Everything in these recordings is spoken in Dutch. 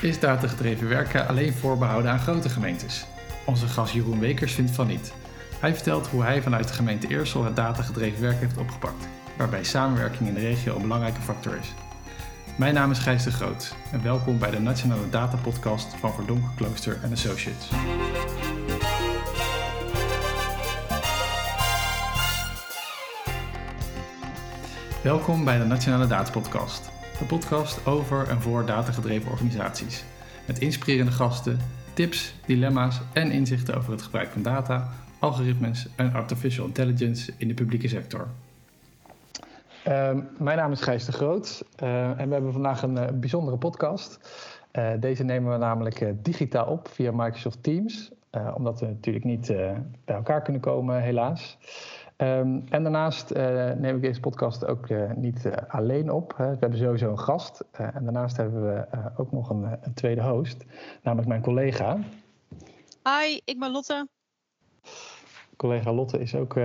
Is datagedreven werken alleen voorbehouden aan grote gemeentes? Onze gast Jeroen Wekers vindt van niet. Hij vertelt hoe hij vanuit de gemeente Eersel het datagedreven werk heeft opgepakt, waarbij samenwerking in de regio een belangrijke factor is. Mijn naam is Gijs de Groot en welkom bij de Nationale Data Podcast van Verdonken Klooster Associates. Welkom bij de Nationale Data Podcast, de podcast over en voor datagedreven organisaties. Met inspirerende gasten, tips, dilemma's en inzichten over het gebruik van data, algoritmes en artificial intelligence in de publieke sector. Uh, mijn naam is Gijs de Groot uh, en we hebben vandaag een uh, bijzondere podcast. Uh, deze nemen we namelijk digitaal op via Microsoft Teams, omdat we natuurlijk niet bij elkaar kunnen komen, helaas. Um, en daarnaast neem ik deze podcast ook niet alleen op. we hebben sowieso een gast. en daarnaast hebben we ook nog een, een, tweede host, namelijk mijn collega. Hi, ik ben Lotte. Collega Lotte is ook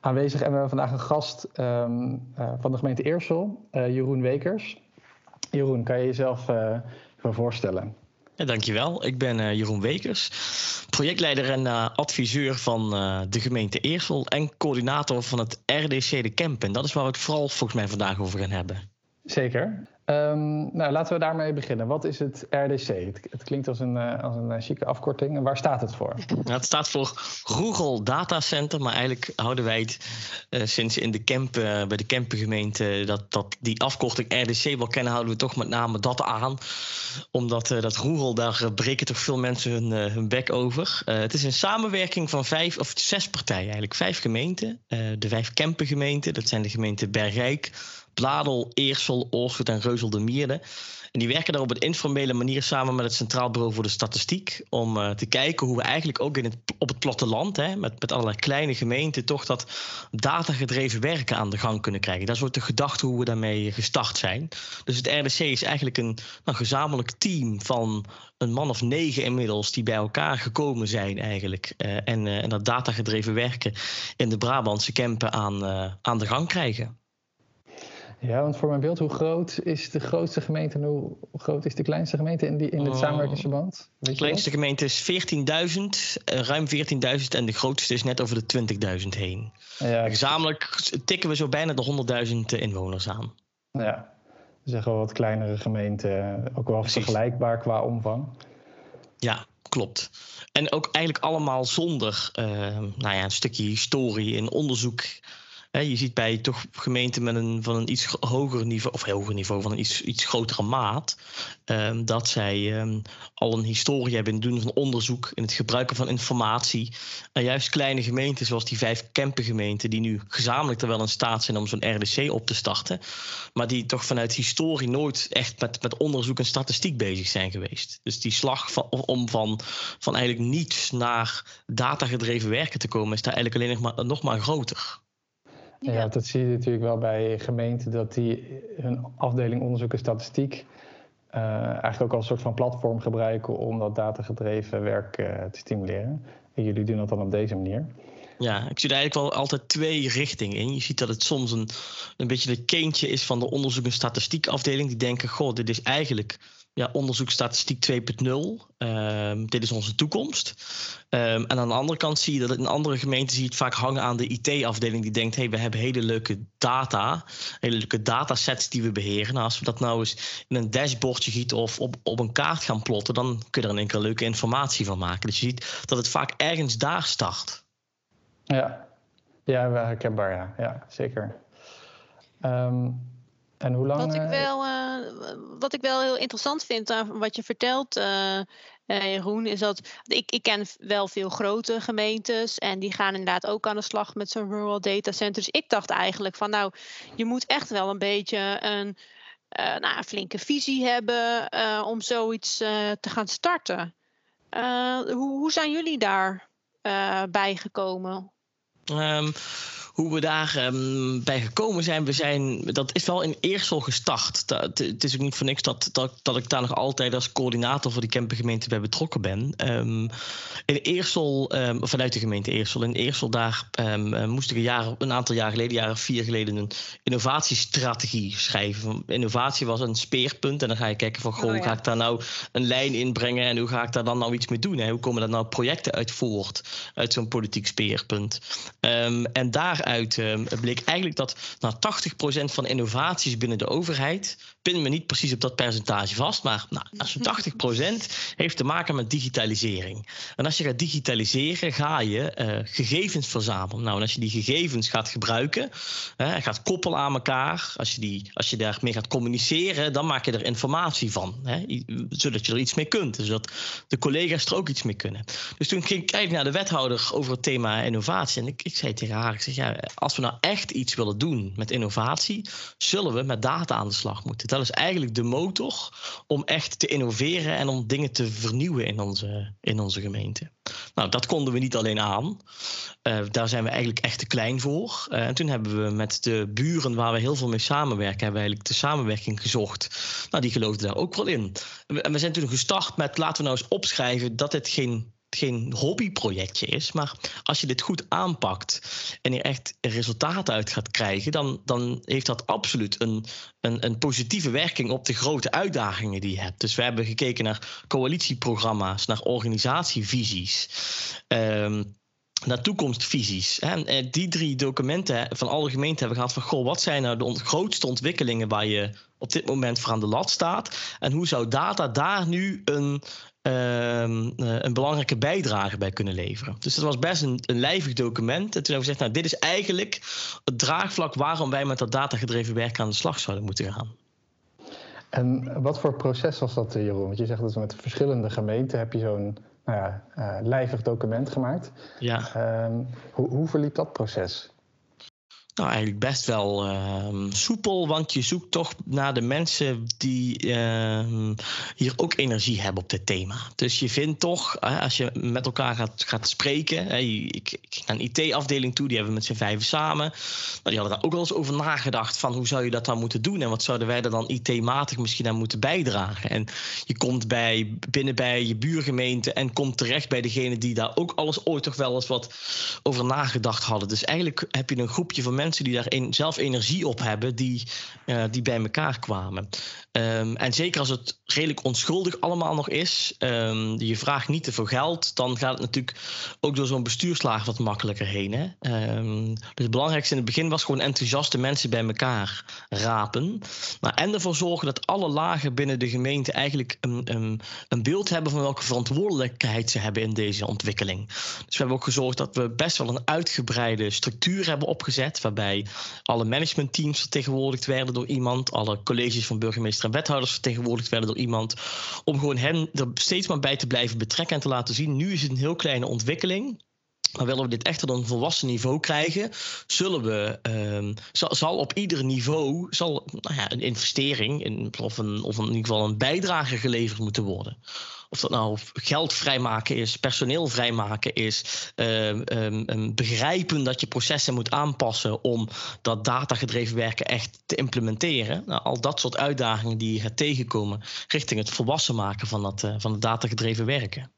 aanwezig. En we hebben vandaag een gast um, uh, van de gemeente Eersel, Jeroen Wekers. Jeroen, kan je jezelf voorstellen? Ja, dankjewel. Ik ben Jeroen Wekers, projectleider en adviseur van de gemeente Eersel en coördinator van het RDC de Kemp. En dat is waar we het vooral volgens mij vandaag over gaan hebben. Zeker. Um, nou, laten we daarmee beginnen. Wat is het RDC? Het, klinkt als een, uh, als een uh, chique afkorting. En waar staat het voor? Nou, het staat voor Google Data Center. Maar eigenlijk houden wij het uh, sinds in de Kemp, bij de Kempengemeente... Dat, dat die afkorting RDC wel kennen, houden we toch met name dat aan. Omdat dat Google, daar breken toch veel mensen hun, hun bek over. het is een samenwerking van vijf of zes partijen eigenlijk. Vijf gemeenten. de vijf Kempengemeenten, dat zijn de gemeenten Bergrijk... Bladel, Eersel, Oorschot en Reuzel de Mierde. En die werken daar op een informele manier samen met het Centraal Bureau voor de Statistiek. Om uh, te kijken hoe we eigenlijk ook in het, op het platteland, hè, met, met allerlei kleine gemeenten, toch dat datagedreven werken aan de gang kunnen krijgen. Dat is ook de gedachte hoe we daarmee gestart zijn. Dus het RDC is eigenlijk een nou, gezamenlijk team van een man of negen inmiddels die bij elkaar gekomen zijn eigenlijk. Uh, en, uh, en dat datagedreven werken in de Brabantse Kempen aan, aan de gang krijgen. Ja, want voor mijn beeld, hoe groot is de grootste gemeente en hoe groot is de kleinste gemeente in, die, in het oh. samenwerkingsverband? De kleinste gemeente is 14.000, ruim 14.000 en de grootste is net over de 20.000 heen. Ja, Gezamenlijk tikken we zo bijna de 100.000 inwoners aan. Ja, zeggen we wat kleinere gemeenten, ook wel Precies. vergelijkbaar qua omvang. Ja, klopt. En ook eigenlijk allemaal zonder uh, nou ja, een stukje historie en onderzoek je ziet bij toch gemeenten met een, van een iets hoger niveau, of hoger niveau, van een iets, iets grotere maat, um, dat zij um, al een historie hebben in het doen van onderzoek, in het gebruiken van informatie. En juist kleine gemeenten, zoals die vijf Kempengemeenten, die nu gezamenlijk er wel in staat zijn om zo'n RDC op te starten, maar die toch vanuit historie nooit echt met, met onderzoek en statistiek bezig zijn geweest. Dus die slag van, om van, van eigenlijk niets naar datagedreven werken te komen, is daar eigenlijk alleen nog maar, nog maar groter. Ja. ja, dat zie je natuurlijk wel bij gemeenten dat die hun afdeling onderzoek en statistiek uh, eigenlijk ook als een soort van platform gebruiken om dat datagedreven werk uh, te stimuleren. En jullie doen dat dan op deze manier. Ja, ik zie er eigenlijk wel altijd twee richtingen in. Je ziet dat het soms een, een beetje de kindje is van de onderzoek- en statistiekafdeling. Die denken, goh, dit is eigenlijk ja, onderzoekstatistiek 2.0. Uh, dit is onze toekomst. Um, en aan de andere kant zie je dat in andere gemeenten zie je het vaak hangen aan de IT-afdeling die denkt: hey, we hebben hele leuke data, hele leuke datasets die we beheren. Nou, als we dat nou eens in een dashboardje gieten of op, op een kaart gaan plotten, dan kun je er in één keer leuke informatie van maken. Dus je ziet dat het vaak ergens daar start. Ja, ja herkenbaar, ja, ja zeker. Um, en hoe lang? Wat ik wel, uh, wat ik wel heel interessant vind aan wat je vertelt, uh, Jeroen, is dat ik, ik ken wel veel grote gemeentes en die gaan inderdaad ook aan de slag met zo'n rural data center. Dus ik dacht eigenlijk van nou, je moet echt wel een beetje een, uh, nou, flinke visie hebben om zoiets te gaan starten. hoe, hoe zijn jullie daar bij gekomen? Um, hoe we daar ehm, bij gekomen zijn, we zijn, dat is wel in Eersel gestart. Dat, het is ook niet voor niks dat, dat, dat ik daar nog altijd als coördinator voor die campergemeente bij betrokken ben. Um, in Eersel, vanuit de gemeente Eersel, in Eersel daar moest ik een, jaar, een aantal jaar geleden, jaren vier geleden, een innovatiestrategie schrijven. Innovatie was een speerpunt en dan ga je kijken van, goh, oh, hoe ga ik daar nou een lijn inbrengen en hoe ga ik daar dan nou iets mee doen? Hè? Hoe komen daar nou projecten uit voort, uit zo'n politiek speerpunt? Um, en daaruit um, bleek eigenlijk dat nou, 80% van innovaties binnen de overheid, pin me niet precies op dat percentage vast, maar nou, als 80% heeft te maken met digitalisering. En als je gaat digitaliseren, ga je uh, gegevens verzamelen. Nou, en als je die gegevens gaat gebruiken, uh, gaat koppelen aan elkaar, als je, die, als je daarmee gaat communiceren, dan maak je er informatie van, hè, zodat je er iets mee kunt, zodat de collega's er ook iets mee kunnen. Dus toen ging ik kijken naar de wethouder over het thema innovatie en ik, ik zei tegen haar, ik zeg ja, als we nou echt iets willen doen met innovatie, zullen we met data aan de slag moeten. Dat is eigenlijk de motor om echt te innoveren en om dingen te vernieuwen in onze, in onze gemeente. Nou, dat konden we niet alleen aan. Uh, daar zijn we eigenlijk echt te klein voor. Uh, en toen hebben we met de buren waar we heel veel mee samenwerken, hebben we eigenlijk de samenwerking gezocht. Nou, die geloofden daar ook wel in. En we zijn toen gestart met laten we nou eens opschrijven dat het geen geen hobbyprojectje is. Maar als je dit goed aanpakt en er echt resultaten uit gaat krijgen, dan, dan heeft dat absoluut een, een, een positieve werking op de grote uitdagingen die je hebt. Dus we hebben gekeken naar coalitieprogramma's, naar organisatievisies. Um, naar toekomstvisies. En eh, die drie documenten van alle gemeenten hebben gehad van... Goh, wat zijn nou de grootste ontwikkelingen waar je op dit moment voor aan de lat staat? En hoe zou data daar nu een, Ehm, eh, een belangrijke bijdrage bij kunnen leveren. Dus dat was best een, een lijvig document. En toen hebben we gezegd, nou, dit is eigenlijk het draagvlak waarom wij met dat datagedreven werk aan de slag zouden moeten gaan. En wat voor proces was dat, eh, Jeroen? Want je zegt dat met verschillende gemeenten heb je zo'n nou ja, uh, lijvig document gemaakt. Ja. Ehm, hoe, hoe verliep dat proces? Nou, eigenlijk best wel uh, soepel, want je zoekt toch naar de mensen die uh, hier ook energie hebben op dit thema. Dus je vindt toch, als je met elkaar gaat, gaat spreken. Ik, ik ging naar een IT-afdeling toe, die hebben we met z'n vijven samen. Die hadden daar ook wel eens over nagedacht van hoe zou je dat dan moeten doen en wat zouden wij er dan IT-matig misschien aan moeten bijdragen. En je komt bij, binnen bij je buurgemeente en komt terecht bij degene die daar ook alles ooit toch wel eens wat over nagedacht hadden. Dus eigenlijk heb je een groepje van mensen mensen die daar zelf energie op hebben, die, uh, die bij elkaar kwamen. Um, en zeker als het redelijk onschuldig allemaal nog is, um, je vraagt niet te veel geld, dan gaat het natuurlijk ook door zo'n bestuurslaag wat makkelijker heen. Hè? Um, dus het belangrijkste in het begin was gewoon enthousiaste mensen bij elkaar rapen. Nou, en ervoor zorgen dat alle lagen binnen de gemeente eigenlijk een, een, een beeld hebben van welke verantwoordelijkheid ze hebben in deze ontwikkeling. Dus we hebben ook gezorgd dat we best wel een uitgebreide structuur hebben opgezet, waarbij alle managementteams vertegenwoordigd werden door iemand, alle colleges van burgemeester en wethouders vertegenwoordigd werden door iemand, om gewoon hen er steeds maar bij te blijven betrekken en te laten zien. Nu is het een heel kleine ontwikkeling. Maar willen we dit echt op een volwassen niveau krijgen, zullen we, uh, zal, zal, op ieder niveau zal, nou ja, een investering in, of, een, of in ieder geval een bijdrage geleverd moeten worden. Of dat nou geld vrijmaken is, personeel vrijmaken is, uh, begrijpen dat je processen moet aanpassen om dat datagedreven werken echt te implementeren. Nou, al dat soort uitdagingen die je gaat tegenkomen richting het volwassen maken van, dat, uh, van het datagedreven werken.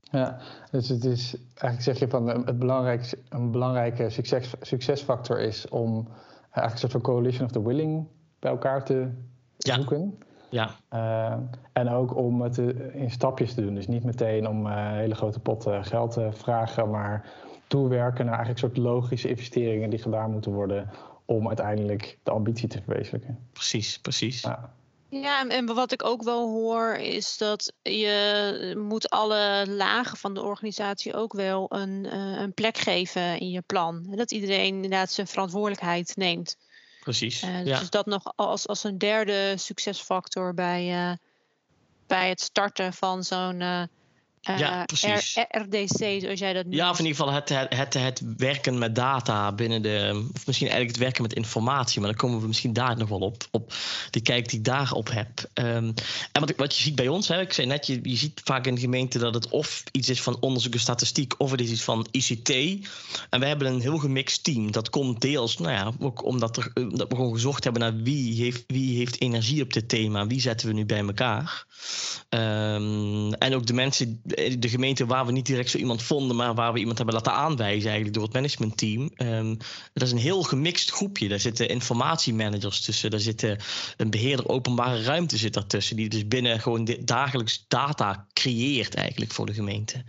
Ja, dus het is eigenlijk zeg je van eh, het belangrijkste, een belangrijke succes, succesfactor is om eh, eigenlijk een soort van coalition of the willing bij elkaar te zoeken. Ja. Uh, en ook om het in stapjes te doen. Dus niet meteen om uh, hele grote potten geld te vragen, maar toewerken naar eigenlijk soort logische investeringen die gedaan moeten worden om uiteindelijk de ambitie te verwezenlijken. Precies, precies. Ja. Ja, en wat ik ook wel hoor is dat je moet alle lagen van de organisatie ook wel een, een plek geven in je plan. Dat iedereen inderdaad zijn verantwoordelijkheid neemt. Precies. Uh, dus dat nog als, als een derde succesfactor bij, uh, bij het starten van zo'n Ja, Eh, precies. R- RDC, zoals jij dat noemt. Ja, of in ieder geval het, het, het, het werken met data binnen de. Of misschien eigenlijk het werken met informatie, maar dan komen we misschien daar nog wel op. op die kijk die ik daarop heb. Ehm, en wat, wat je ziet bij ons, hè, ik zei net, je, je ziet vaak in de gemeente dat het of iets is van onderzoek en statistiek, of het is iets van ICT. En we hebben een heel gemixt team. Dat komt deels, nou ja, ook omdat er, eh, dat we gewoon gezocht hebben naar wie heeft, wie heeft energie op dit thema, wie zetten we nu bij elkaar. Ehm, en ook de mensen, de gemeente waar we niet direct zo iemand vonden, maar waar we iemand hebben laten aanwijzen eigenlijk door het managementteam. Ehm, dat is een heel gemixt groepje. Daar zitten informatiemanagers tussen, daar zitten een beheerder openbare ruimte zit daartussen, die dus binnen gewoon dagelijks data creëert eigenlijk voor de gemeente.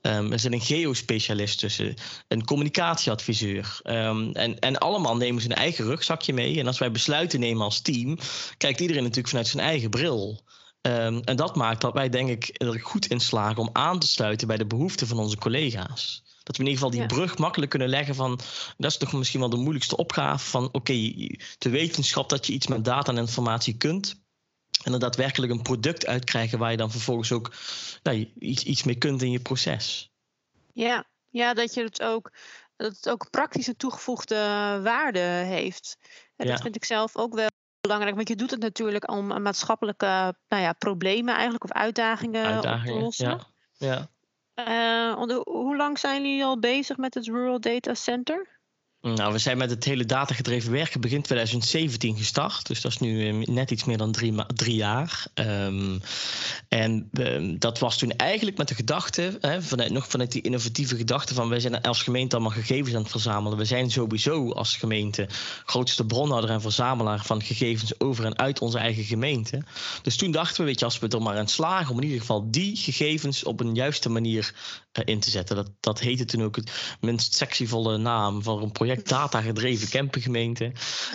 Ehm, er zit een geospecialist tussen, een communicatieadviseur. Ehm, en, en allemaal nemen ze een eigen rugzakje mee. En als wij besluiten nemen als team, kijkt iedereen natuurlijk vanuit zijn eigen bril. Ehm, en dat maakt dat wij denk ik er goed in slagen om aan te sluiten bij de behoeften van onze collega's. Dat we in ieder geval die Ja. brug makkelijk kunnen leggen van, dat is toch misschien wel de moeilijkste opgave van, oké, de wetenschap dat je iets met data en informatie kunt. En er daadwerkelijk een product uitkrijgen waar je dan vervolgens ook nou, iets, iets mee kunt in je proces. Ja, ja dat, je het ook, dat het ook praktische toegevoegde waarde heeft. En Ja. Dat vind ik zelf ook wel belangrijk. Want je doet het natuurlijk om eh, maatschappelijke nou ja, problemen eigenlijk of uitdagingen, op te lossen. Ja. ja. Eh, hoe lang zijn jullie al bezig met het Rural Data Center? Nou, we zijn met het hele datagedreven werken begin 2017 gestart. Dus dat is nu eh, net iets meer dan drie, drie jaar. Ehm, en ehm, dat was toen eigenlijk met de gedachte, hè, vanuit, nog vanuit die innovatieve gedachte van wij zijn als gemeente allemaal gegevens aan het verzamelen. We zijn sowieso als gemeente grootste bronhouder en verzamelaar van gegevens over en uit onze eigen gemeente. Dus toen dachten we, weet je, als we er maar aan slagen om in ieder geval die gegevens op een juiste manier in te zetten. Dat, dat heette toen ook het minst sexyvolle naam voor een project data gedreven campergemeente.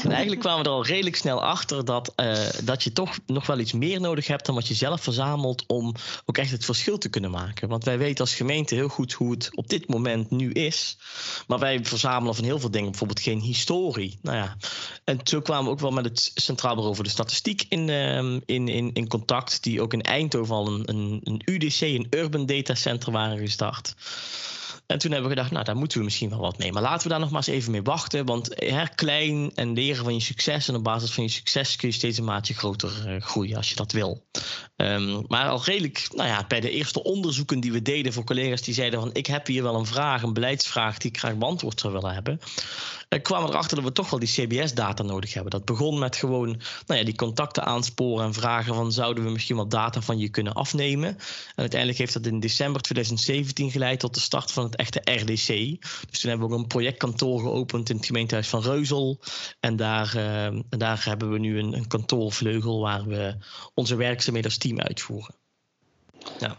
En eigenlijk kwamen we er al redelijk snel achter dat, eh, dat je toch nog wel iets meer nodig hebt dan wat je zelf verzamelt om ook echt het verschil te kunnen maken. Want wij weten als gemeente heel goed hoe het op dit moment nu is. Maar wij verzamelen van heel veel dingen bijvoorbeeld geen historie. Nou ja, en zo kwamen we ook wel met het Centraal Bureau voor de Statistiek in, ehm, in, in, in contact, die ook in Eindhoven al een, een, een UDC, een Urban Data Center waren gestart. En toen hebben we gedacht, nou, daar moeten we misschien wel wat mee. Maar laten we daar nog maar eens even mee wachten. Want hè, klein en leren van je succes. En op basis van je succes kun je steeds een maatje groter eh, groeien als je dat wil. Ehm, maar al redelijk, nou ja, bij de eerste onderzoeken die we deden voor collega's die zeiden van ik heb hier wel een vraag, een beleidsvraag die ik graag beantwoord zou willen hebben. eh, kwamen erachter dat we toch wel die CBS-data nodig hebben. Dat begon met gewoon nou ja, die contacten aansporen en vragen van zouden we misschien wat data van je kunnen afnemen. En uiteindelijk heeft dat in december 2017 geleid tot de start van het echte RDC. Dus toen hebben we ook een projectkantoor geopend in het gemeentehuis van Reuzel. En daar, eh, en daar hebben we nu een, een kantoorvleugel waar we onze werkzaamheden als team uitvoeren.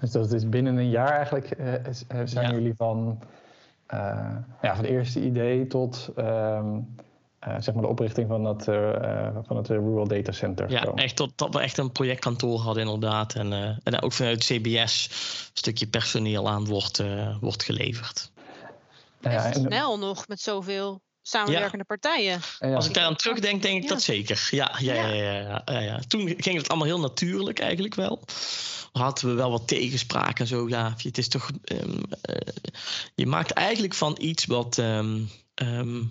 Dus dat is binnen een jaar eigenlijk eh, eh, zijn Ja. jullie van, eh, ja, van het eerste idee tot ehm, eh, zeg maar de oprichting van, dat, van het Rural Data Center. Ja, echt tot dat we echt een projectkantoor hadden inderdaad. En, eh, en ook vanuit CBS een stukje personeel aan wordt, eh, wordt geleverd. Nou ja, en- snel nog met zoveel samenwerkende partijen. ja, Als ik daaraan terugdenk, denk ik Ja. dat zeker. Ja, ja, ja. Ja. Ja, ja, ja, ja. Toen ging het allemaal heel natuurlijk eigenlijk wel. Hadden we wel wat tegenspraak en zo. Ja, het is toch. ehm, eh, je maakt eigenlijk van iets wat. ehm, ehm,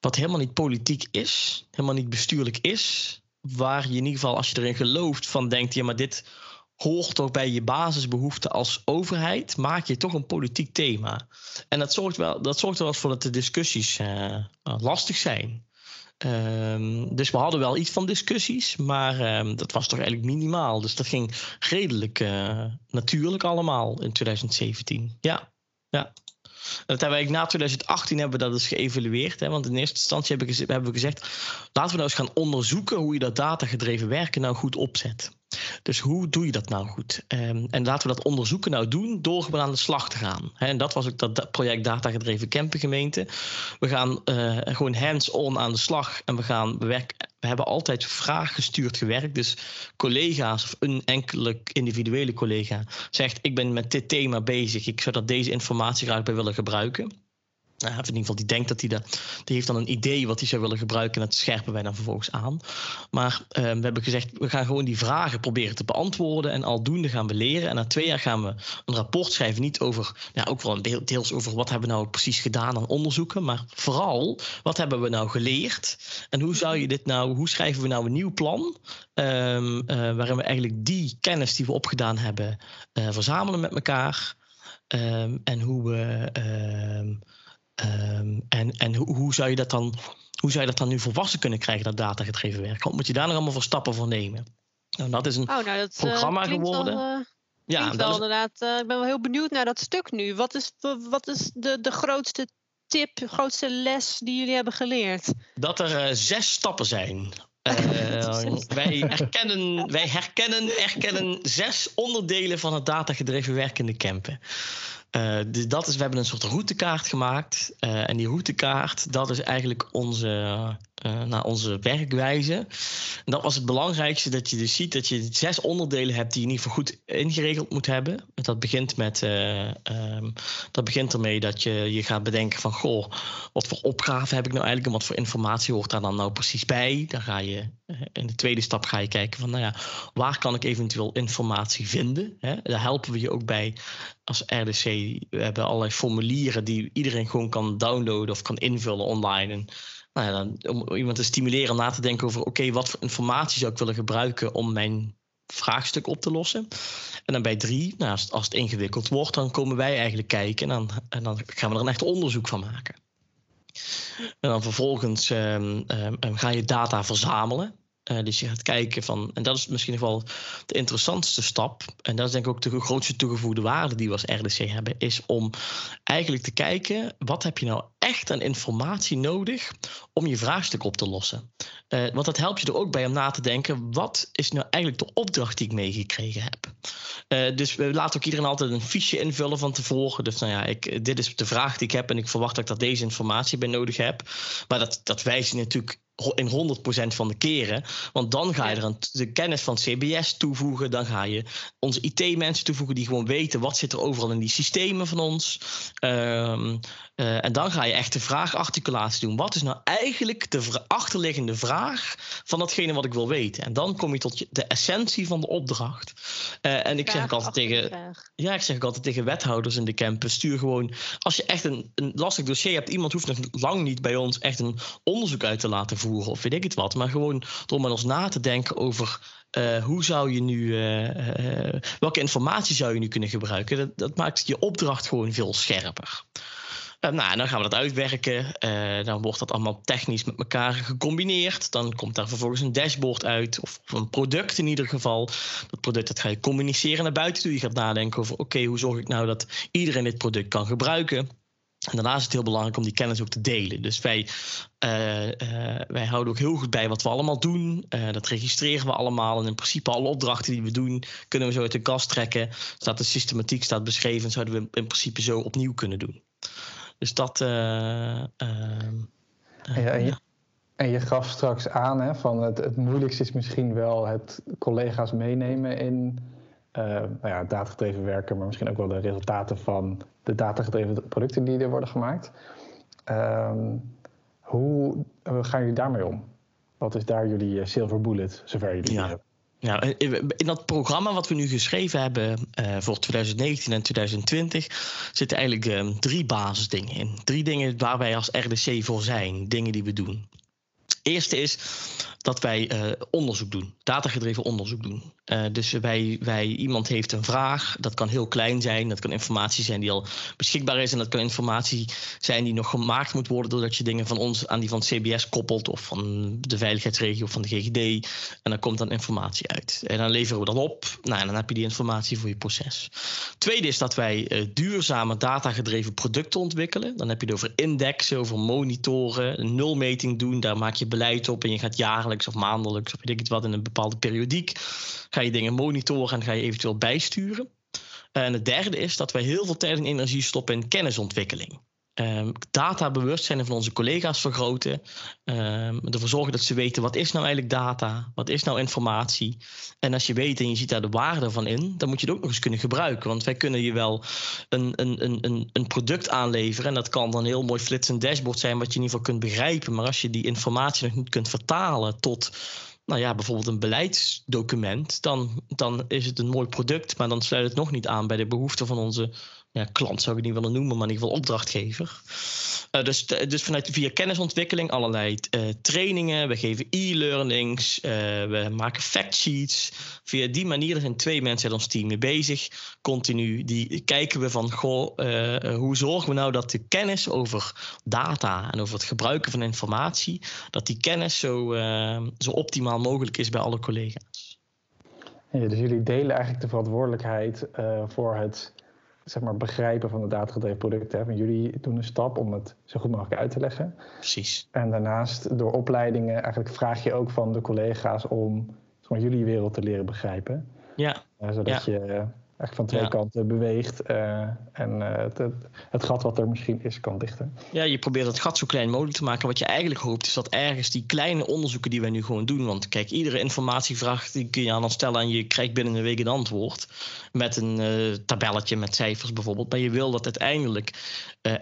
wat helemaal niet politiek is, helemaal niet bestuurlijk is. Waar je in ieder geval, als je erin gelooft, van denkt: ja, maar dit hoort toch bij je basisbehoeften als overheid, maak je toch een politiek thema. En dat zorgt, wel, dat zorgt er wel voor dat de discussies eh, lastig zijn. Ehm, dus we hadden wel iets van discussies, maar ehm, dat was toch eigenlijk minimaal. Dus dat ging redelijk eh, natuurlijk allemaal in 2017. Ja, ja. En dat hebben we na 2018 hebben we dat eens geëvalueerd. Hè? Want in eerste instantie hebben we gezegd... laten we nou eens gaan onderzoeken hoe je dat datagedreven werken nou goed opzet. Dus hoe doe je dat nou goed? Ehm, en laten we dat onderzoeken nou doen door gewoon aan de slag te gaan. En dat was ook dat da- project Datagedreven Campengemeente. We gaan eh, gewoon hands-on aan de slag. En we, gaan, we, hebben altijd vraaggestuurd gewerkt. Dus collega's of een enkele individuele collega zegt... ik ben met dit thema bezig. Ik zou daar deze informatie graag bij willen gebruiken. Nou, in ieder geval, die denkt dat hij dat. Die heeft dan een idee wat hij zou willen gebruiken. En dat scherpen wij dan vervolgens aan. Maar uh, we hebben gezegd, we gaan gewoon die vragen proberen te beantwoorden. En aldoende gaan we leren. En na twee jaar gaan we een rapport schrijven. Niet over, ja, ook wel deels over wat hebben we nou precies gedaan aan onderzoeken. Maar vooral, wat hebben we nou geleerd? En hoe zou je dit nou, hoe schrijven we nou een nieuw plan? Um, uh, waarin we eigenlijk die kennis die we opgedaan hebben, uh, verzamelen met elkaar. Um, en hoe we. Um, en en hoe, hoe, zou je dat dan, hoe zou je dat dan nu volwassen kunnen krijgen, dat datagedreven werk? Wat moet je daar nog allemaal voor stappen voor nemen? Nou, dat is een oh, nou, dat, programma uh, geworden. Uh, ja, wel is... inderdaad. Uh, ik ben wel heel benieuwd naar dat stuk nu. Wat is, wat is de, de grootste tip, de grootste les die jullie hebben geleerd? Dat er zes stappen zijn wij, herkennen, wij herkennen, herkennen zes onderdelen van het datagedreven werkende campen. Uh, dus dat is, we hebben een soort routekaart gemaakt. Uh, en die routekaart, dat is eigenlijk onze, uh, nou, onze werkwijze. Dat was het belangrijkste, dat je dus ziet dat je zes onderdelen hebt die je in ieder geval goed ingeregeld moet hebben. Dat begint, met, um, dat begint ermee dat je je gaat bedenken van, goh, wat voor opgave heb ik nou eigenlijk en wat voor informatie hoort daar dan nou precies bij? Dan ga je, in de tweede stap ga je kijken van, nou ja, waar kan ik eventueel informatie vinden? Hè? Daar helpen we je ook bij als RDC, we hebben allerlei formulieren die iedereen gewoon kan downloaden of kan invullen online. En, nou ja, dan, om iemand te stimuleren om na te denken over: oké, wat voor informatie zou ik willen gebruiken om mijn vraagstuk op te lossen. En dan bij drie, nou, als, het ingewikkeld wordt, dan komen wij eigenlijk kijken en dan, en dan gaan we er een echt onderzoek van maken. En dan vervolgens um, um, ga je data verzamelen. Uh, dus je gaat kijken van, en dat is misschien nog wel de interessantste stap, en dat is denk ik ook de grootste toegevoegde waarde die we als RDC hebben, is om eigenlijk te kijken, wat heb je nou echt aan informatie nodig om je vraagstuk op te lossen? Uh, want dat helpt je er ook bij om na te denken, wat is nou eigenlijk de opdracht die ik meegekregen heb? Uh, dus we laten ook iedereen altijd een fiche invullen van tevoren. Dus nou ja, ik, dit is de vraag die ik heb en ik verwacht dat ik daar deze informatie bij nodig heb. Maar dat, dat wijst natuurlijk in 100% van de keren. Want dan ga je er een, de kennis van CBS toevoegen. Dan ga je onze IT-mensen toevoegen die gewoon weten wat zit er overal in die systemen van ons. Um, uh, en dan ga je echt de vraagarticulatie doen. Wat is nou eigenlijk de achterliggende vraag van datgene wat ik wil weten? En dan kom je tot de essentie van de opdracht. Uh, en ik zeg ook altijd tegen, ja, ik zeg ook altijd tegen wethouders in de campus: stuur gewoon. Als je echt een, een lastig dossier hebt, iemand hoeft nog lang niet bij ons echt een onderzoek uit te laten voeren of weet ik het wat. Maar gewoon door met ons na te denken over uh, hoe zou je nu, uh, uh, welke informatie zou je nu kunnen gebruiken? Dat, dat maakt je opdracht gewoon veel scherper. Nou, dan gaan we dat uitwerken. Dan wordt dat allemaal technisch met elkaar gecombineerd. Dan komt daar vervolgens een dashboard uit, of, of een product in ieder geval. Dat product dat ga je communiceren naar buiten toe. Je gaat nadenken over: oké, hoe zorg ik nou dat iedereen dit product kan gebruiken? En daarnaast is het heel belangrijk om die kennis ook te delen. Dus wij, uh, uh, wij houden ook heel goed bij wat we allemaal doen. Uh, dat registreren we allemaal. En in principe alle opdrachten die we doen, kunnen we zo uit de kast trekken. Staat de systematiek staat beschreven, zouden we in principe zo opnieuw kunnen doen. Dus dat. Uh, ja, en, je, en, je, gaf straks aan hè, van het, het moeilijkste is misschien wel het collega's meenemen in nou ja, datagedreven werken, maar misschien ook wel de resultaten van de datagedreven producten die er worden gemaakt. Ehm, hoe gaan jullie daarmee om? Wat is daar jullie silver bullet, zover jullie ja. hebben? Ja, in dat programma wat we nu geschreven hebben uh, voor 2019 en 2020 zitten eigenlijk uh, drie basisdingen in. Drie dingen waar wij als RDC voor zijn, dingen die we doen. Eerste is dat wij uh, onderzoek doen, datagedreven onderzoek doen. Uh, dus wij, wij, iemand heeft een vraag, dat kan heel klein zijn, dat kan informatie zijn die al beschikbaar is en dat kan informatie zijn die nog gemaakt moet worden doordat je dingen van ons aan die van CBS koppelt of van de veiligheidsregio of van de GGD en dan komt dan informatie uit. En dan leveren we dat op, nou, en dan heb je die informatie voor je proces. Tweede is dat wij uh, duurzame datagedreven producten ontwikkelen. Dan heb je het over indexen, over monitoren, nulmeting doen, daar maak je beleid op en je gaat of maandelijks of weet ik het wat in een bepaalde periodiek ga je dingen monitoren en ga je eventueel bijsturen. En het derde is dat wij heel veel tijd en energie stoppen in kennisontwikkeling. Um, databewustzijn van onze collega's vergroten. Um, ervoor zorgen dat ze weten wat is nou eigenlijk data, wat is nou informatie. En als je weet en je ziet daar de waarde van in, dan moet je het ook nog eens kunnen gebruiken. Want wij kunnen je wel een, een, een, een product aanleveren. En dat kan dan heel mooi flitsend dashboard zijn, wat je in ieder geval kunt begrijpen. Maar als je die informatie nog niet kunt vertalen tot nou ja, bijvoorbeeld een beleidsdocument, dan, dan is het een mooi product, maar dan sluit het nog niet aan bij de behoeften van onze ja, klant zou ik niet willen noemen, maar in ieder geval opdrachtgever. Uh, dus, dus vanuit via kennisontwikkeling allerlei uh, trainingen, we geven e-learnings, we maken factsheets. Via die manier zijn twee mensen uit ons team mee bezig. Continu die kijken we van, goh, hoe zorgen we nou dat de kennis over data en over het gebruiken van informatie, dat die kennis zo, zo optimaal mogelijk is bij alle collega's. Ja, dus jullie delen eigenlijk de verantwoordelijkheid voor het zeg maar, begrijpen van de datagedreven producten. Hè. Jullie doen een stap om het zo goed mogelijk uit te leggen. Precies. En daarnaast, door opleidingen, eigenlijk vraag je ook van de collega's om zeg maar, jullie wereld te leren begrijpen. Ja. Zodat je eigenlijk van twee kanten beweegt uh, en uh, het, het, gat wat er misschien is kan dichten. Ja, je probeert het gat zo klein mogelijk te maken. Wat je eigenlijk hoopt is dat ergens die kleine onderzoeken die wij nu gewoon doen. Want kijk, iedere informatievraag die kun je aan ons stellen en je krijgt binnen een week een antwoord. Met een uh, tabelletje met cijfers bijvoorbeeld. Maar je wil dat uiteindelijk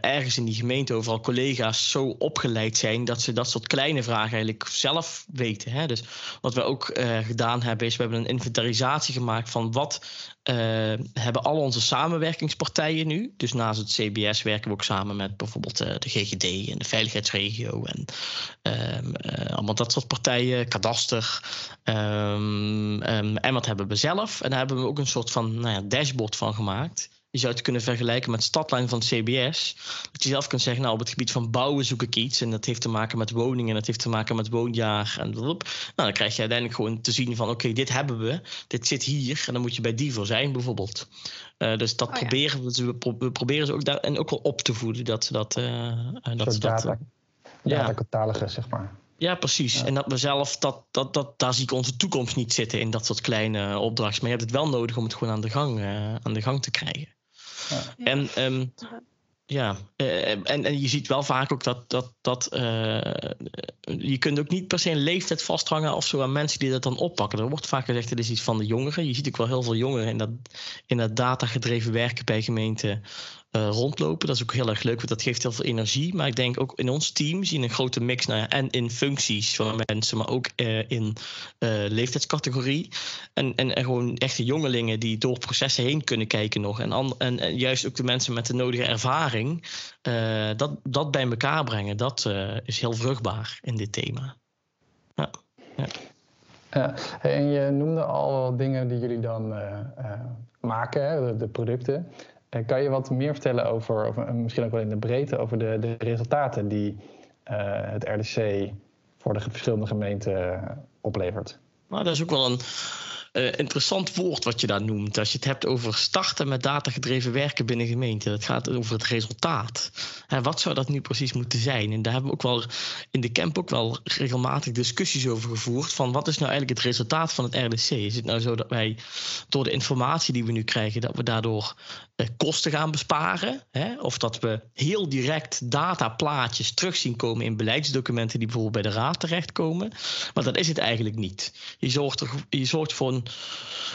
ergens in die gemeente overal collega's zo opgeleid zijn dat ze dat soort kleine vragen eigenlijk zelf weten. Hè? Dus wat we ook gedaan hebben is we hebben een inventarisatie gemaakt van wat uh, hebben al onze samenwerkingspartijen nu. Dus naast het CBS werken we ook samen met bijvoorbeeld uh, de GGD en de veiligheidsregio en um, uh, allemaal dat soort partijen, kadaster. Um, um, en wat hebben we zelf? En daar hebben we ook een soort van nou ja, dashboard van gemaakt. Je zou het kunnen vergelijken met stadlijn van het CBS. Dat je zelf kunt zeggen, nou op het gebied van bouwen zoek ik iets. En dat heeft te maken met woningen, dat heeft te maken met woonjaar. En Nou, dan krijg je uiteindelijk gewoon te zien van, oké, dit hebben we. Dit zit hier. En dan moet je bij die voor zijn bijvoorbeeld. Uh, dus dat oh, ja. proberen we, we proberen ze ook daar en ook wel op te voeden. Dat ze dat... Uh, dat ze dat data, ja. catalogus, zeg maar. Ja, precies. Ja. En dat we zelf, dat, dat, dat, daar zie ik onze toekomst niet zitten in dat soort kleine opdrachten. Maar je hebt het wel nodig om het gewoon aan de gang, uh, aan de gang te krijgen. En um, ja, uh, en, en je ziet wel vaak ook dat, dat, dat uh, je kunt ook niet per se een leeftijd vasthangen of zo aan mensen die dat dan oppakken. Er wordt vaak gezegd dat is iets van de jongeren. Je ziet ook wel heel veel jongeren in dat, in dat datagedreven werken bij gemeenten uh, rondlopen. Dat is ook heel erg leuk, want dat geeft heel veel energie. Maar ik denk ook in ons team zien een grote mix en in functies van mensen, maar ook uh, in uh, leeftijdscategorie. En, en, gewoon echte jongelingen die door processen heen kunnen kijken nog. En, en, juist ook de mensen met de nodige ervaring. dat, dat bij elkaar brengen, dat is heel vruchtbaar in dit thema. Ja. ja. En je noemde al dingen die jullie dan maken, de producten. Eh, kan je wat meer vertellen over, of misschien ook wel in de breedte, over de, de resultaten die uh, het RDC voor de verschillende gemeenten oplevert? Nou, dat is ook wel een uh, interessant woord wat je daar noemt. Als je het hebt over starten met datagedreven werken binnen gemeenten. Dat gaat over het resultaat. En wat zou dat nu precies moeten zijn? En daar hebben we ook wel in de camp ook wel regelmatig discussies over gevoerd. Van wat is nou eigenlijk het resultaat van het RDC? Is het nou zo dat wij door de informatie die we nu krijgen, dat we daardoor uh, kosten gaan besparen? Hè? Of dat we heel direct dataplaatjes terug zien komen in beleidsdocumenten die bijvoorbeeld bij de raad terechtkomen. Maar dat is het eigenlijk niet. Je zorgt, er, je zorgt voor een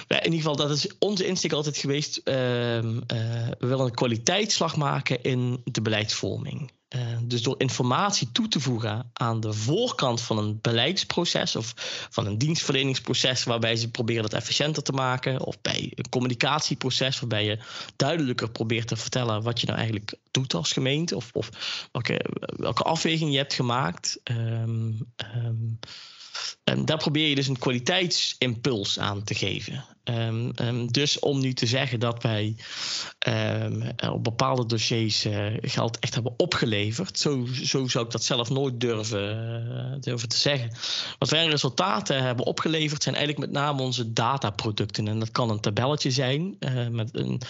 in ieder geval, dat is onze insteek altijd geweest. Uh, we willen een kwaliteitsslag maken in de beleidsvorming. Uh, dus door informatie toe te voegen aan de voorkant van een beleidsproces of van een dienstverleningsproces, waarbij ze proberen dat efficiënter te maken, of bij een communicatieproces, waarbij je duidelijker probeert te vertellen wat je nou eigenlijk doet als gemeente, of, of welke, afweging je hebt gemaakt. Um, um, Um, daar probeer je dus een kwaliteitsimpuls aan te geven. Um, um, dus om nu te zeggen dat wij op bepaalde dossiers uh, geld echt hebben opgeleverd, zo, zo zou ik dat zelf nooit durven, uh, durven te zeggen. Wat wij resultaten hebben opgeleverd zijn eigenlijk met name onze dataproducten. En dat kan een tabelletje zijn uh, met een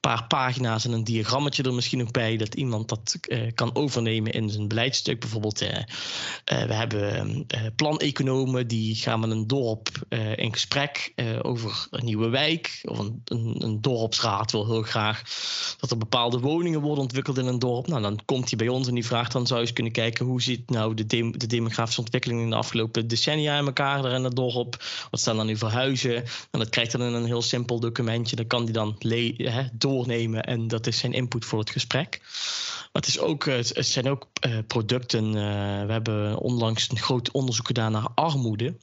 paar pagina's en een diagrammetje er misschien ook bij, dat iemand dat kan overnemen in zijn beleidstuk. Bijvoorbeeld, we hebben planeconomen die gaan met een dorp in gesprek over een nieuwe wijk of een, een, een dorpsraad wil heel graag dat er bepaalde woningen worden ontwikkeld in een dorp. Nou, dan komt hij bij ons en die vraagt dan zou je eens kunnen kijken hoe ziet nou de, de demografische ontwikkeling in de afgelopen decennia in elkaar daar in het dorp. Wat staan dan nu voor huizen? En dat krijgt dan in een heel simpel documentje. Dat kan hij dan hè, doornemen en dat is zijn input voor het gesprek. Maar het, is ook, het zijn ook uh, producten. Uh, we hebben onlangs een groot onderzoek gedaan naar armoede.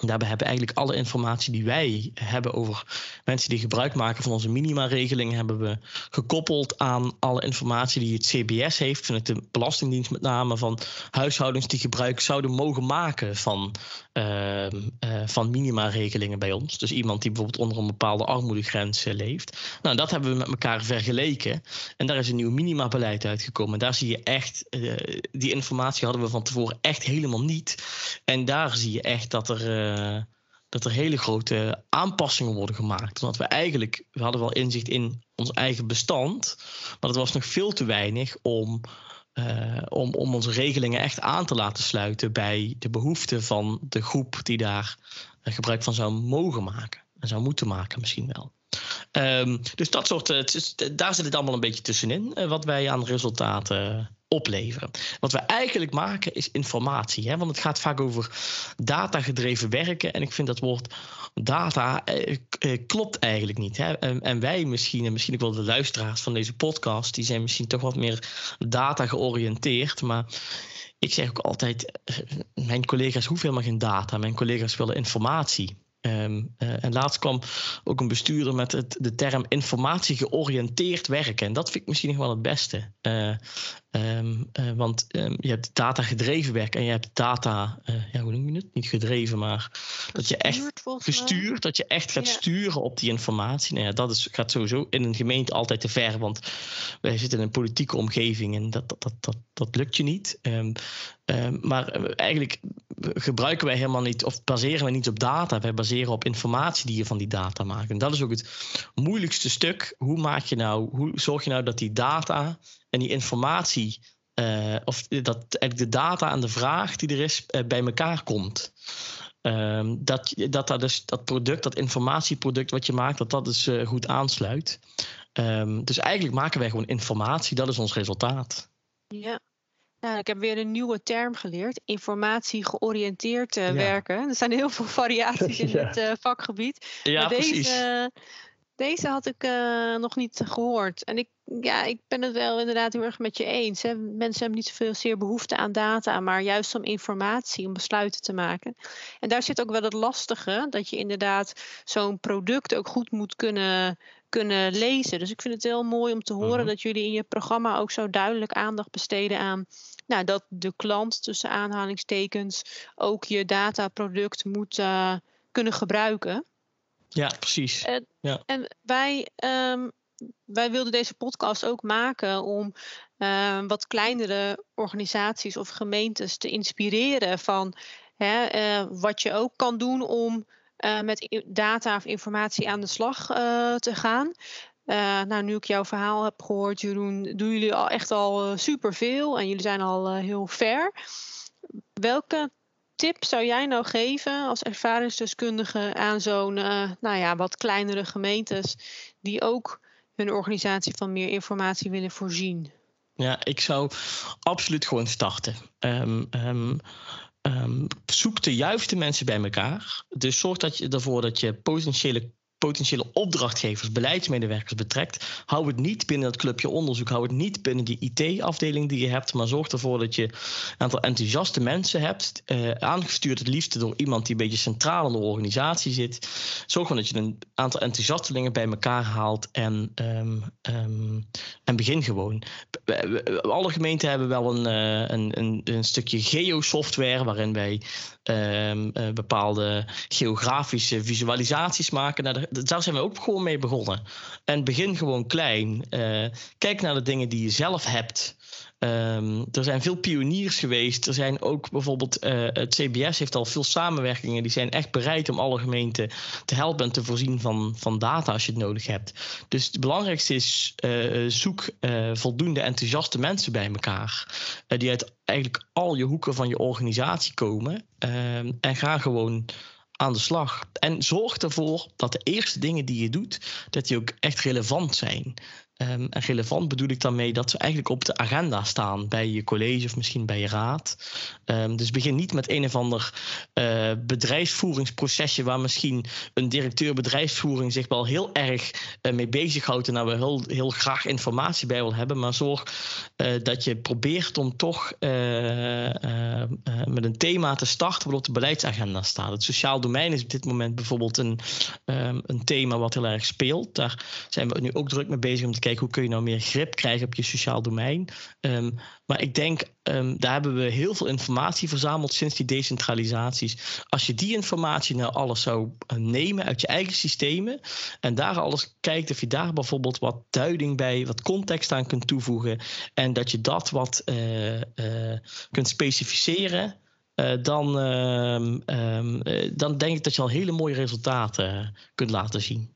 Daarbij hebben eigenlijk alle informatie die wij hebben over mensen die gebruik maken van onze minima-regeling, hebben we gekoppeld aan alle informatie die het CBS heeft, vanuit de Belastingdienst met name, van huishoudens die gebruik zouden mogen maken van, uh, uh, van minima-regelingen bij ons. Dus iemand die bijvoorbeeld onder een bepaalde armoedegrens uh, leeft. Nou, dat hebben we met elkaar vergeleken. En daar is een nieuw minimabeleid uitgekomen. Daar zie je echt, eh, die informatie hadden we van tevoren echt helemaal niet. En daar zie je echt dat er eh, dat er hele grote aanpassingen worden gemaakt. Omdat we eigenlijk, we hadden wel inzicht in ons eigen bestand, maar het was nog veel te weinig om, uh, om, om onze regelingen echt aan te laten sluiten bij de behoeften van de groep die daar eh, gebruik van zou mogen maken. En zou moeten maken misschien wel. Um, dus dat soort, daar zit het allemaal een beetje tussenin, wat wij aan resultaten opleveren. Wat we eigenlijk maken is informatie. Hè? Want het gaat vaak over datagedreven werken. En ik vind dat woord data eh, eh, klopt eigenlijk niet. Hè? En, en, wij misschien, en misschien ook wel de luisteraars van deze podcast, die zijn misschien toch wat meer data georiënteerd. Maar ik zeg ook altijd, eh, mijn collega's hoeven helemaal geen data. Mijn collega's willen informatie. Um, uh, en laatst kwam ook een bestuurder met het, de term informatie georiënteerd werken. En dat vind ik misschien nog wel het beste. Uh, Um, uh, want um, je hebt data gedreven werk en je hebt data, uh, ja, hoe noem je het? Niet gedreven, maar dat je echt gestuurd, dat je echt gaat ja. sturen op die informatie. Nou ja, dat is, gaat sowieso in een gemeente altijd te ver, want wij zitten in een politieke omgeving en dat, dat, dat, dat, dat lukt je niet. Um, maar eh, eigenlijk gebruiken wij helemaal niet, of baseren we niet op data, wij baseren op informatie die je van die data maakt. En dat is ook het moeilijkste stuk. Hoe maak je nou, hoe zorg je nou dat die data en die informatie, uh, of dat eigenlijk de data en de vraag die er is, uh, bij elkaar komt. Um, dat, dat, dat, dus, dat product, dat informatieproduct wat je maakt, dat dat dus uh, goed aansluit. Um, dus eigenlijk maken wij gewoon informatie, dat is ons resultaat. Ja. Nou, ik heb weer een nieuwe term geleerd: informatie georiënteerd ja. werken. Er zijn heel veel variaties in ja. het vakgebied. Ja, maar deze, precies. Deze had ik uh, nog niet gehoord. En ik, ja, ik ben het wel inderdaad heel erg met je eens. Hè. Mensen hebben niet zoveel zeer behoefte aan data, maar juist om informatie, om besluiten te maken. En daar zit ook wel het lastige, dat je inderdaad zo'n product ook goed moet kunnen, kunnen lezen. Dus ik vind het heel mooi om te horen mm-hmm. dat jullie in je programma ook zo duidelijk aandacht besteden aan nou, dat de klant tussen aanhalingstekens ook je dataproduct moet uh, kunnen gebruiken. Ja, precies. En, ja. en wij, um, wij wilden deze podcast ook maken om um, wat kleinere organisaties of gemeentes te inspireren van hè, uh, wat je ook kan doen om uh, met data of informatie aan de slag uh, te gaan. Nou, nu ik jouw verhaal heb gehoord, Jeroen, doen jullie al echt al superveel en jullie zijn al heel ver. Welke tip zou jij nou geven als ervaringsdeskundige aan zo'n uh, nou ja, wat kleinere gemeentes die ook hun organisatie van meer informatie willen voorzien? Ja, ik zou absoluut gewoon starten. Um, um, um, zoek de juiste mensen bij elkaar. Dus zorg dat je ervoor dat je potentiële potentiële opdrachtgevers, beleidsmedewerkers betrekt. Hou het niet binnen het clubje onderzoek, hou het niet binnen die IT-afdeling die je hebt, maar zorg ervoor dat je een aantal enthousiaste mensen hebt, eh, aangestuurd het liefst door iemand die een beetje centraal in de organisatie zit. Zorg ervoor dat je een aantal enthousiastelingen bij elkaar haalt en, um, um, en begin gewoon. Alle gemeenten hebben wel een, een, een, een stukje geosoftware waarin wij um, uh, bepaalde geografische visualisaties maken. Nou, daar zijn we ook gewoon mee begonnen. En begin gewoon klein. Uh, kijk naar de dingen die je zelf hebt. Um, er zijn veel pioniers geweest. Er zijn ook bijvoorbeeld, uh, het CBS heeft al veel samenwerkingen. Die zijn echt bereid om alle gemeenten te helpen en te voorzien van, van data als je het nodig hebt. Dus het belangrijkste is, uh, zoek uh, voldoende enthousiaste mensen bij elkaar. die uit eigenlijk al je hoeken van je organisatie komen. Ehm, en ga gewoon aan de slag. En zorg ervoor dat de eerste dingen die je doet, dat die ook echt relevant zijn. Um, en relevant bedoel ik daarmee dat ze eigenlijk op de agenda staan bij je college of misschien bij je raad. Um, dus begin niet met een of ander uh, bedrijfsvoeringsprocesje waar misschien een directeur bedrijfsvoering zich wel heel erg uh, mee bezighoudt en daar we heel, heel graag informatie bij wil hebben. Maar zorg uh, dat je probeert om toch met een thema te starten wat op de beleidsagenda staat. Het sociaal domein is op dit moment bijvoorbeeld een, um, een thema wat heel erg speelt. Daar zijn we nu ook druk mee bezig om te kijken hoe kun je nou meer grip krijgen op je sociaal domein. Um, maar ik denk, um, daar hebben we heel veel informatie verzameld sinds die decentralisaties. Als je die informatie nou alles zou eh, nemen uit je eigen systemen en daar alles kijkt of je daar bijvoorbeeld wat duiding bij, wat context aan kunt toevoegen en dat je dat wat uh, uh, kunt specificeren. Dan, uh, dan denk ik dat je al hele mooie resultaten kunt laten zien.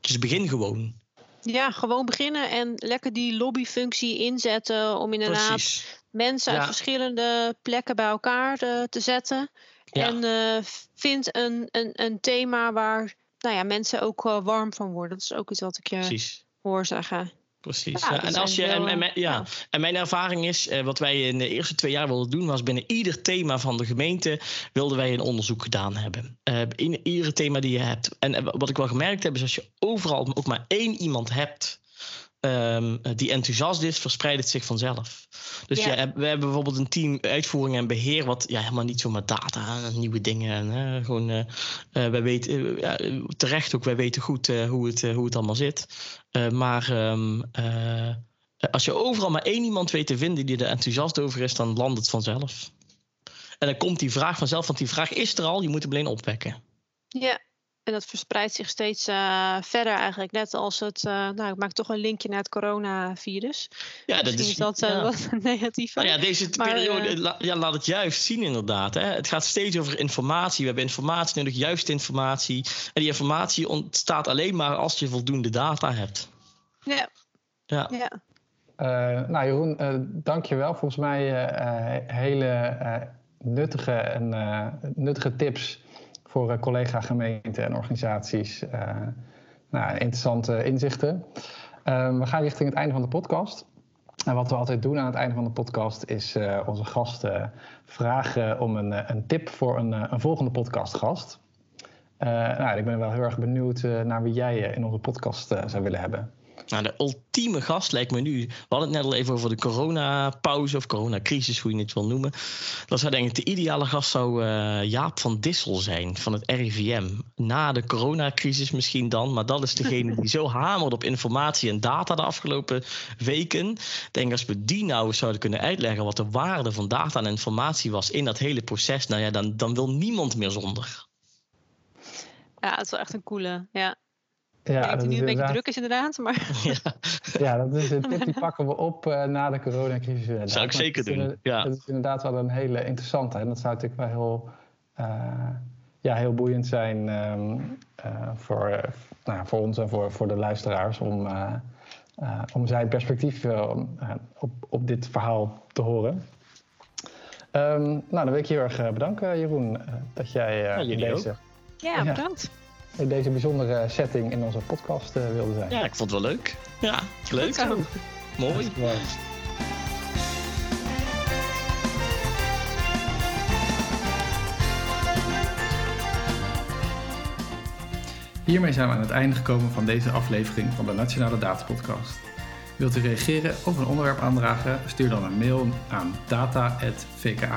Dus begin gewoon. Ja, gewoon beginnen en lekker die lobbyfunctie inzetten om inderdaad Precies. mensen uit verschillende plekken bij elkaar te, te zetten. Ja. En uh, vind een, een, een thema waar nou ja, mensen ook uh, warm van worden. Dat is ook iets wat ik je Precies. hoor zeggen. Precies. Ja, en, als je, en, en, ja. en mijn ervaring is, eh, wat wij in de eerste twee jaar wilden doen, was binnen ieder thema van de gemeente wilden wij een onderzoek gedaan hebben. Uh, in ieder thema die je hebt. En wat ik wel gemerkt heb, is als je overal ook maar één iemand hebt um, die enthousiast is, verspreidt het zich vanzelf. Dus ja. ja. we hebben bijvoorbeeld een team uitvoering en beheer, wat ja, helemaal niet zomaar data en nieuwe dingen. En, gewoon, uh, uh, wij weten, ja, terecht ook, wij weten goed hoe, het, hoe het allemaal zit. maar um, als je overal maar één iemand weet te vinden die er enthousiast over is, dan landt het vanzelf. En dan komt die vraag vanzelf, want die vraag is er al, je moet hem alleen opwekken. Ja, en dat verspreidt zich steeds uh, verder eigenlijk. Net als het, uh, nou ik maak toch een linkje naar het coronavirus. Ja, dat is, is dat uh, ja. wat negatief. Nou ja, deze maar, periode la, ja, laat het juist zien inderdaad. Hè. Het gaat steeds over informatie. We hebben informatie nodig, juiste informatie. En die informatie ontstaat alleen maar als je voldoende data hebt. Ja. Ja. ja. nou Jeroen, dank je wel. Volgens mij hele nuttige, en, nuttige tips voor uh, collega-gemeenten en organisaties. Uh, nou, interessante inzichten. Um, we gaan richting het einde van de podcast. En wat we altijd doen aan het einde van de podcast is uh, onze gasten vragen om een, een tip voor een, een volgende podcastgast. nou, ik ben wel heel erg benieuwd naar wie jij in onze podcast zou willen hebben. Nou, de ultieme gast lijkt me nu. We hadden het net al even over de coronapauze of coronacrisis, hoe je het wil noemen. Dat zou denk ik de ideale gast zou uh, Jaap van Dissel zijn van het RIVM. Na de coronacrisis misschien dan, maar dat is degene die zo hamert op informatie en data de afgelopen weken. Ik denk als we die nou zouden kunnen uitleggen wat de waarde van data en informatie was in dat hele proces, nou ja, dan, dan wil niemand meer zonder. Ja, het is wel echt een coole. Ja. Ja, ik denk dat hij nu een beetje druk is inderdaad. Maar... Ja. ja, dat is een tip die pakken we op uh, na de coronacrisis. Dat zou ik zeker doen. Ja. Dat is inderdaad wel een hele interessante. En dat zou natuurlijk wel heel, uh, ja, heel boeiend zijn um, uh, voor, nou, voor ons en voor, voor de luisteraars. Om, om zijn perspectief op, op dit verhaal te horen. Um, nou, dan wil ik je heel erg bedanken, Jeroen, dat jij ja, deze... Ook. Ja, bedankt in deze bijzondere setting in onze podcast uh, wilde zijn. Ja, ik vond het wel leuk. Ja, leuk. Mooi. Hiermee zijn we aan het einde gekomen van deze aflevering van de Nationale Data Podcast. Wilt u reageren of een onderwerp aandragen? Stuur dan een mail aan data.vka.nl.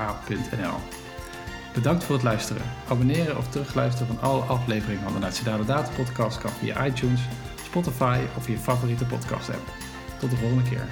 Bedankt voor het luisteren. Abonneren of terugluisteren van alle afleveringen van de Nationale Data Podcast kan via iTunes, Spotify of je favoriete podcast app. Tot de volgende keer.